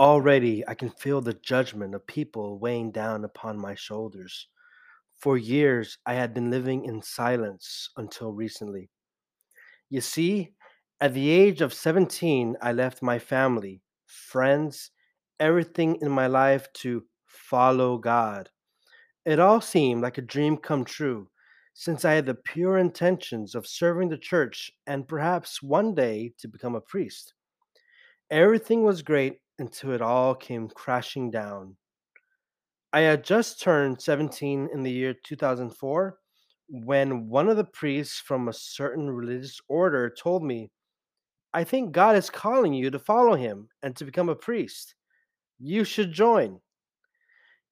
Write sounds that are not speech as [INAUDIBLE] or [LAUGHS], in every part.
Already I can feel the judgment of people weighing down upon my shoulders. For years I had been living in silence until recently. You see, at the age of 17, I left my family, friends, everything in my life to follow God. It all seemed like a dream come true, since I had the pure intentions of serving the church and perhaps one day to become a priest. Everything was great until it all came crashing down. I had just turned 17 in the year 2004 when one of the priests from a certain religious order told me, I think God is calling you to follow him and to become a priest. You should join.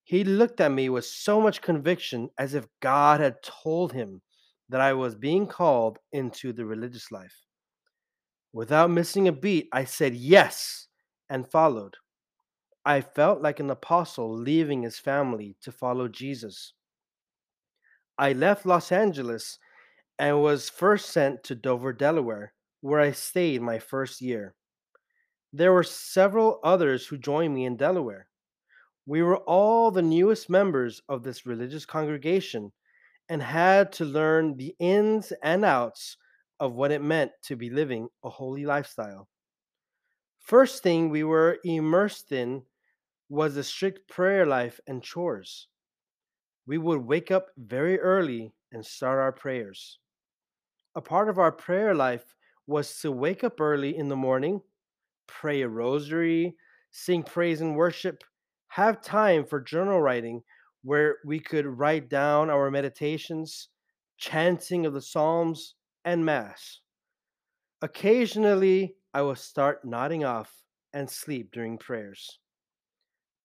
He looked at me with so much conviction as if God had told him that I was being called into the religious life. Without missing a beat, I said yes and followed. I felt like an apostle leaving his family to follow Jesus. I left Los Angeles and was first sent to Dover, Delaware, where I stayed my first year. There were several others who joined me in Delaware. We were all the newest members of this religious congregation and had to learn the ins and outs of what it meant to be living a holy lifestyle. First thing we were immersed in was a strict prayer life and chores. We would wake up very early and start our prayers. A part of our prayer life was to wake up early in the morning, pray a rosary, sing praise and worship, have time for journal writing where we could write down our meditations, chanting of the Psalms, and Mass. Occasionally, I would start nodding off and sleep during prayers.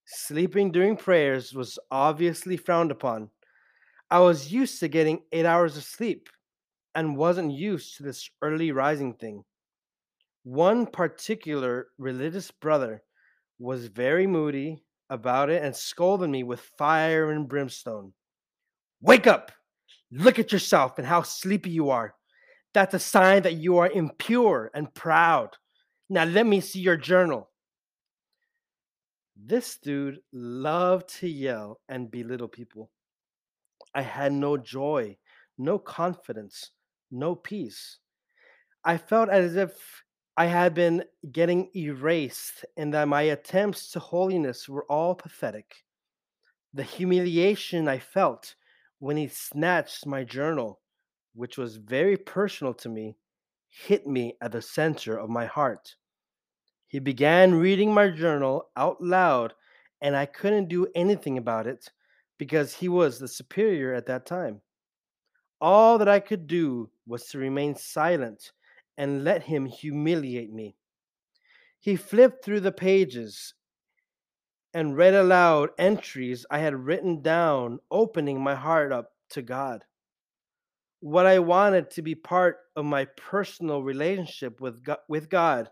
Sleeping during prayers was obviously frowned upon. I was used to getting eight hours of sleep and wasn't used to this early rising thing. One particular religious brother was very moody about it and scolded me with fire and brimstone. Wake up! Look at yourself and how sleepy you are. That's a sign that you are impure and proud. Now let me see your journal. This dude loved to yell and belittle people. I had no joy, no confidence, no peace. I felt as if I had been getting erased and that my attempts to holiness were all pathetic. The humiliation I felt when he snatched my journal, which was very personal to me, hit me at the center of my heart. He began reading my journal out loud, and I couldn't do anything about it because he was the superior at that time. All that I could do was to remain silent and let him humiliate me. He flipped through the pages and read aloud entries I had written down, opening my heart up to God. What I wanted to be part of my personal relationship with God, with God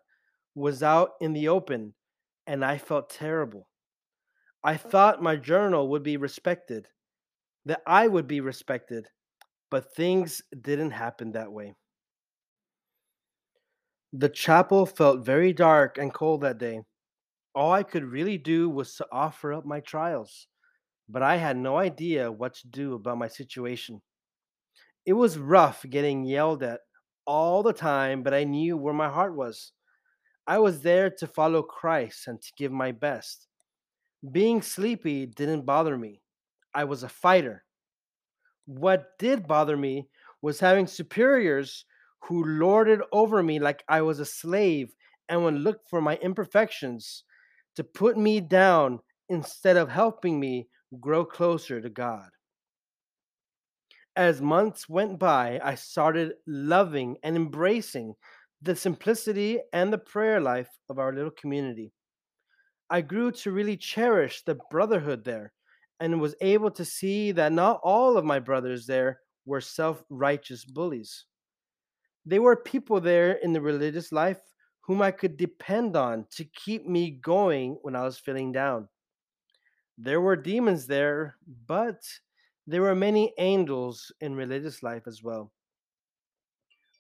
was out in the open, and I felt terrible. I oh, thought my journal would be respected, that I would be respected, but things didn't happen that way. The chapel felt very dark and cold that day. All I could really do was to offer up my trials, but I had no idea what to do about my situation. It was rough getting yelled at all the time, but I knew where my heart was. I was there to follow Christ and to give my best. Being sleepy didn't bother me. I was a fighter. What did bother me was having superiors who lorded over me like I was a slave and would look for my imperfections to put me down instead of helping me grow closer to God. As months went by, I started loving and embracing the simplicity and the prayer life of our little community. I grew to really cherish the brotherhood there and was able to see that not all of my brothers there were self righteous bullies. They were people there in the religious life whom I could depend on to keep me going when I was feeling down. There were demons there, but there were many angels in religious life as well.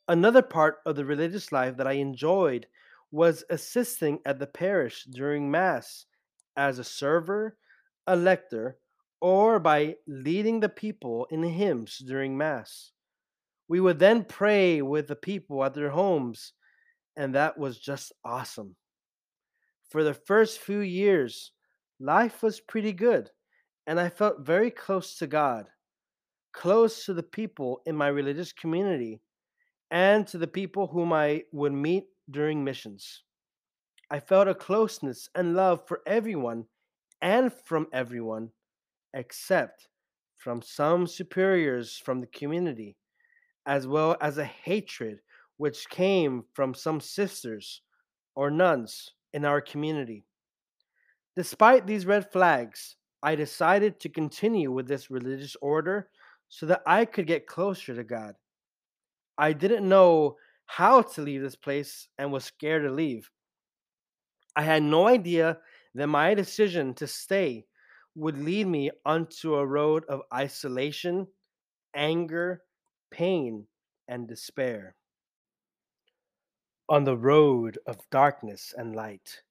Another part of the religious life that I enjoyed was assisting at the parish during Mass as a server, a lector, or by leading the people in hymns during Mass. We would then pray with the people at their homes, and that was just awesome. For the first few years, life was pretty good, and I felt very close to God, close to the people in my religious community, and to the people whom I would meet during missions. I felt a closeness and love for everyone and from everyone, except from some superiors from the community, as well as a hatred which came from some sisters or nuns in our community. Despite these red flags, I decided to continue with this religious order so that I could get closer to God. I didn't know how to leave this place and was scared to leave. I had no idea that my decision to stay would lead me onto a road of isolation, anger, pain, and despair. On the road of darkness and light.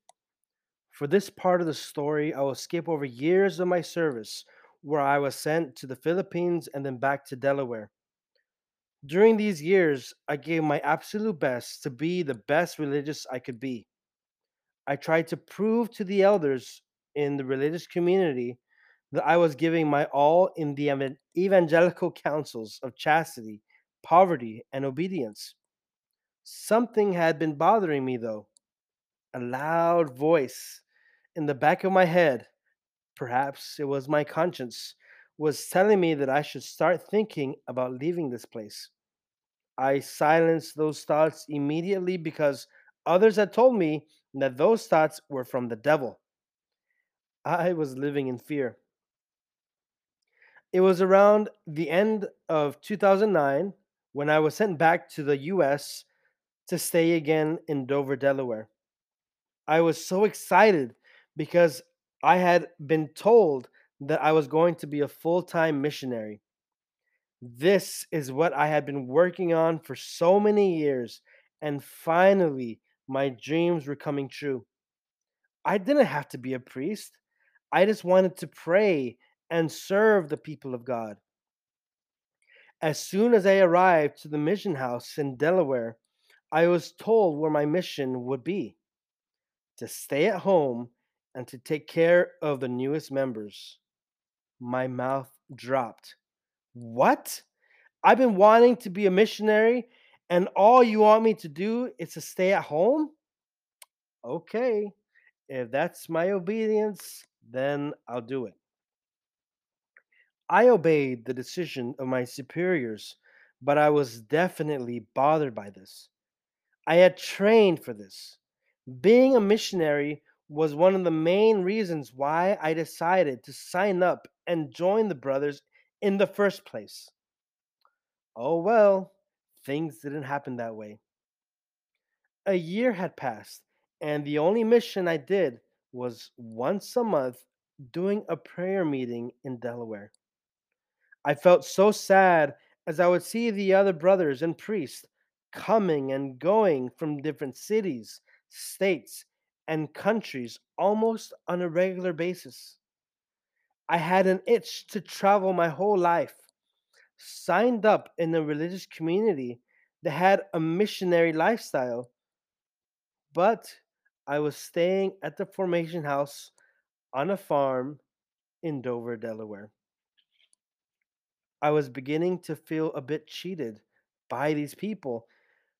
For this part of the story, I will skip over years of my service where I was sent to the Philippines and then back to Delaware. During these years, I gave my absolute best to be the best religious I could be. I tried to prove to the elders in the religious community that I was giving my all in the evangelical counsels of chastity, poverty, and obedience. Something had been bothering me, though. A loud voice in the back of my head, perhaps it was my conscience, was telling me that I should start thinking about leaving this place. I silenced those thoughts immediately because others had told me that those thoughts were from the devil. I was living in fear. It was around the end of 2009 when I was sent back to the US to stay again in Dover, Delaware. I was so excited because I had been told that I was going to be a full time missionary. This is what I had been working on for so many years, and finally, my dreams were coming true. I didn't have to be a priest, I just wanted to pray and serve the people of God. As soon as I arrived to the mission house in Delaware, I was told where my mission would be to stay at home and to take care of the newest members. My mouth dropped. What? I've been wanting to be a missionary, and all you want me to do is to stay at home? Okay, if that's my obedience, then I'll do it. I obeyed the decision of my superiors, but I was definitely bothered by this. I had trained for this. Being a missionary was one of the main reasons why I decided to sign up and join the brothers in the first place. Oh well, things didn't happen that way. A year had passed, and the only mission I did was once a month doing a prayer meeting in Delaware. I felt so sad as I would see the other brothers and priests coming and going from different cities, states, and countries almost on a regular basis. I had an itch to travel my whole life, signed up in a religious community that had a missionary lifestyle, but I was staying at the formation house on a farm in Dover, Delaware. I was beginning to feel a bit cheated by these people,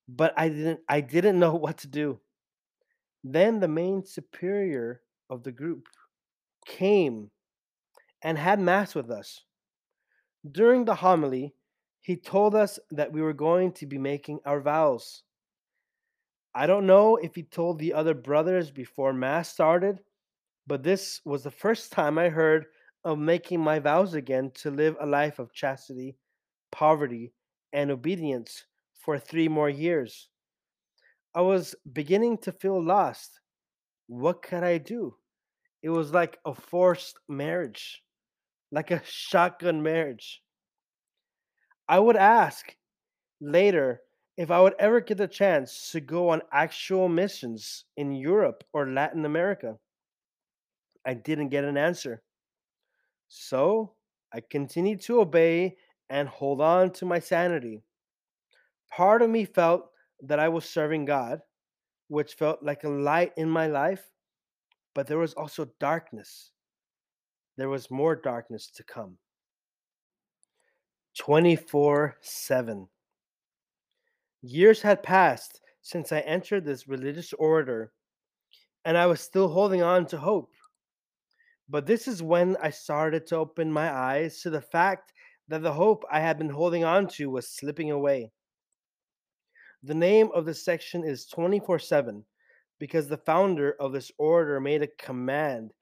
but I didn't I didn't know [LAUGHS] what to do. Then the main superior of the group came and had Mass with us. During the homily, he told us that we were going to be making our vows. I don't know if he told the other brothers before Mass started, but this was the first time I heard of making my vows again to live a life of chastity, poverty, and obedience for three more years. I was beginning to feel lost. What could I do? It was like a forced marriage, like a shotgun marriage. I would ask later if I would ever get the chance to go on actual missions in Europe or Latin America. I didn't get an answer. So I continued to obey and hold on to my sanity. Part of me felt that I was serving God, which felt like a light in my life, but there was also darkness. There was more darkness to come. 24 7. Years had passed since I entered this religious order, and I was still holding on to hope. But this is when I started to open my eyes to the fact that the hope I had been holding on to was slipping away. The name of this section is 24 7 because the founder of this order made a command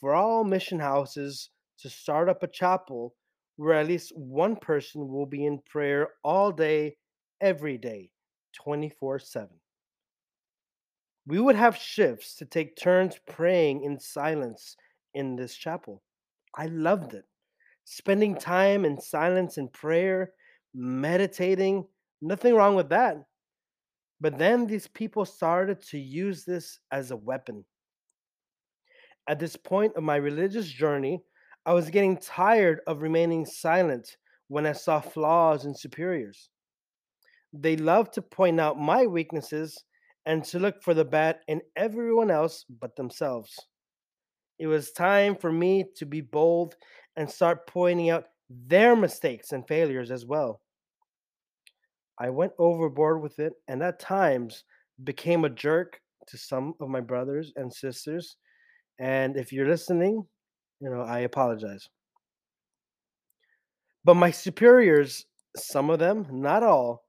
for all mission houses to start up a chapel where at least one person will be in prayer all day, every day, 24 7. We would have shifts to take turns praying in silence in this chapel. I loved it. Spending time in silence and prayer, meditating, nothing wrong with that. But then these people started to use this as a weapon. At this point of my religious journey, I was getting tired of remaining silent when I saw flaws in superiors. They loved to point out my weaknesses and to look for the bad in everyone else but themselves. It was time for me to be bold and start pointing out their mistakes and failures as well. I went overboard with it and at times became a jerk to some of my brothers and sisters. And if you're listening, you know, I apologize. But my superiors, some of them, not all,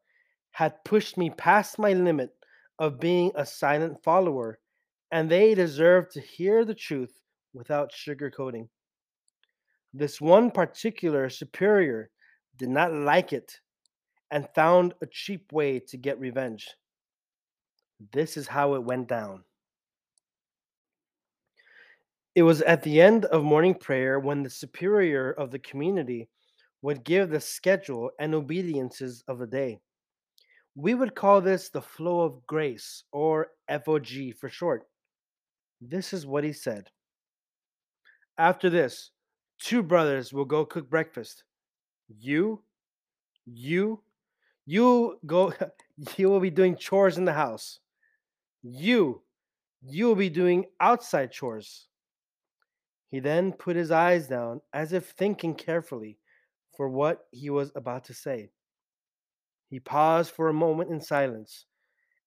had pushed me past my limit of being a silent follower, and they deserved to hear the truth without sugarcoating. This one particular superior did not like it and found a cheap way to get revenge. This is how it went down. It was at the end of morning prayer when the superior of the community would give the schedule and obediences of the day. We would call this the flow of grace, or FOG for short. This is what he said. After this, two brothers will go cook breakfast. You, you, you go, [LAUGHS] you will be doing chores in the house. You, you will be doing outside chores. He then put his eyes down as if thinking carefully for what he was about to say. He paused for a moment in silence,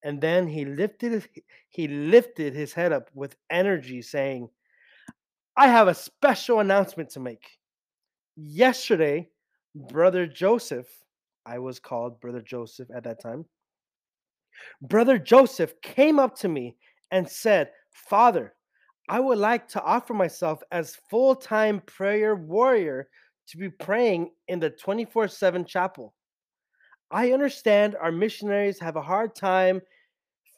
and then he lifted [LAUGHS] he lifted his head up with energy saying, "I have a special announcement to make. Yesterday, brother Joseph, I was called brother Joseph at that time, brother Joseph came up to me and said, "Father, I would like to offer myself as full-time prayer warrior to be praying in the 24/7 chapel. I understand our missionaries have a hard time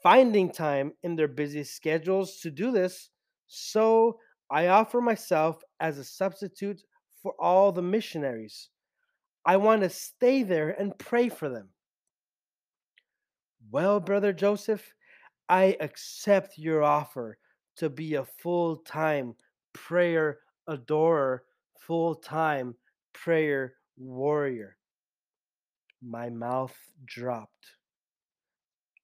finding time in their busy schedules to do this, so I offer myself as a substitute for all the missionaries. I want to stay there and pray for them. Well, Brother Joseph, I accept your offer to be a full time prayer adorer, full time prayer warrior. My mouth dropped.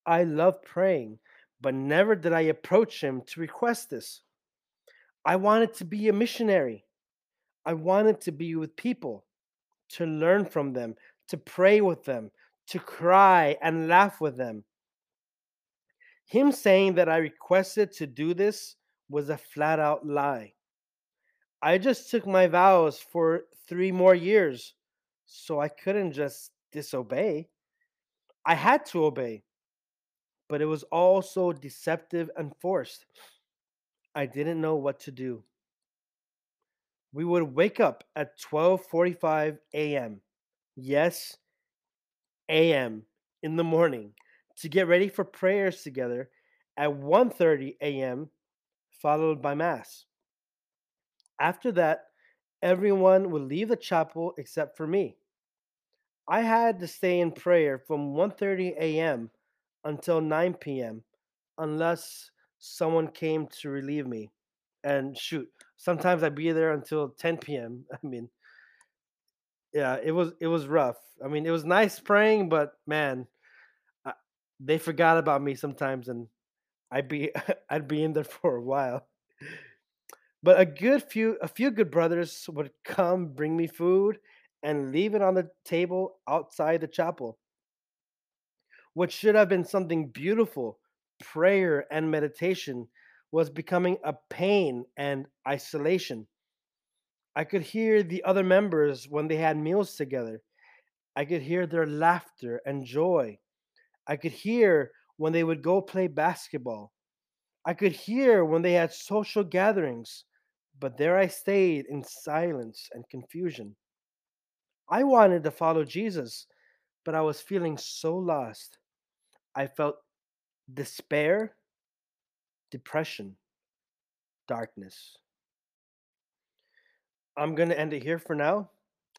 I love praying, but never did I approach him to request this. I wanted to be a missionary. I wanted to be with people, to learn from them, to pray with them, to cry and laugh with them. Him saying that I requested to do this was a flat out lie. I just took my vows for three more years, so I couldn't just disobey. I had to obey, but it was all so deceptive and forced. I didn't know what to do. We would wake up at 12:45 a.m. Yes, a.m. in the morning to get ready for prayers together at 1:30 a.m. followed by mass. After that, everyone would leave the chapel except for me. I had to stay in prayer from 1:30 a.m. until 9 p.m. unless someone came to relieve me. And shoot, sometimes I'd be there until 10 p.m. [LAUGHS] I mean, yeah, it was it was rough. I mean, it was nice praying, but man, uh, they forgot about me sometimes, and I'd be [LAUGHS] I'd be in there [LAUGHS] for a while. But a good few a few good brothers would come bring me food and leave it on the table outside the chapel. What should have been something beautiful, prayer and meditation, was becoming a pain and isolation. I could hear the other members when they had meals together. I could hear their laughter and joy. I could hear when they would go play basketball. I could hear when they had social gatherings. But there I stayed in silence and confusion. I wanted to follow Jesus, but I was feeling so lost. I felt despair, depression, darkness. I'm going to end it here for now.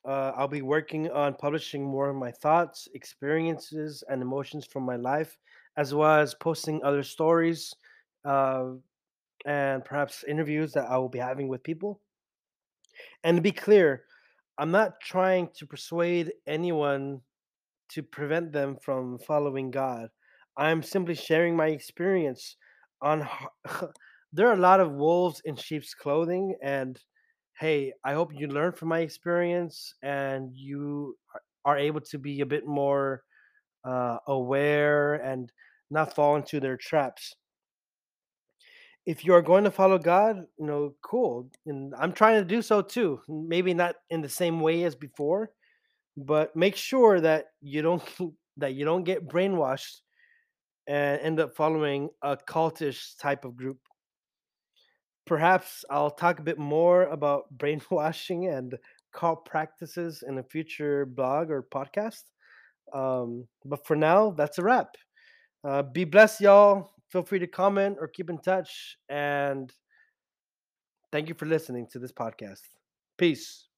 Uh, I'll be working on publishing more of my thoughts, experiences, and emotions from my life, as well as posting other stories uh, and perhaps interviews that I will be having with people. And to be clear, I'm not trying to persuade anyone to prevent them from following God. I'm simply sharing my experience on [LAUGHS] there are a lot of wolves in sheep's clothing and hey, I hope you learn from my experience and you are able to be a bit more uh, aware and not fall into their traps. If you are going to follow God, you know, cool. And I'm trying to do so too. Maybe not in the same way as before, but make sure that you don't [LAUGHS] that you don't get brainwashed and end up following a cultish type of group. Perhaps I'll talk a bit more about [LAUGHS] brainwashing and cult practices in a future blog or podcast. Um, but for now, that's a wrap. Uh, be blessed, y'all. Feel free to comment or keep in touch. And thank you for listening to this podcast. Peace.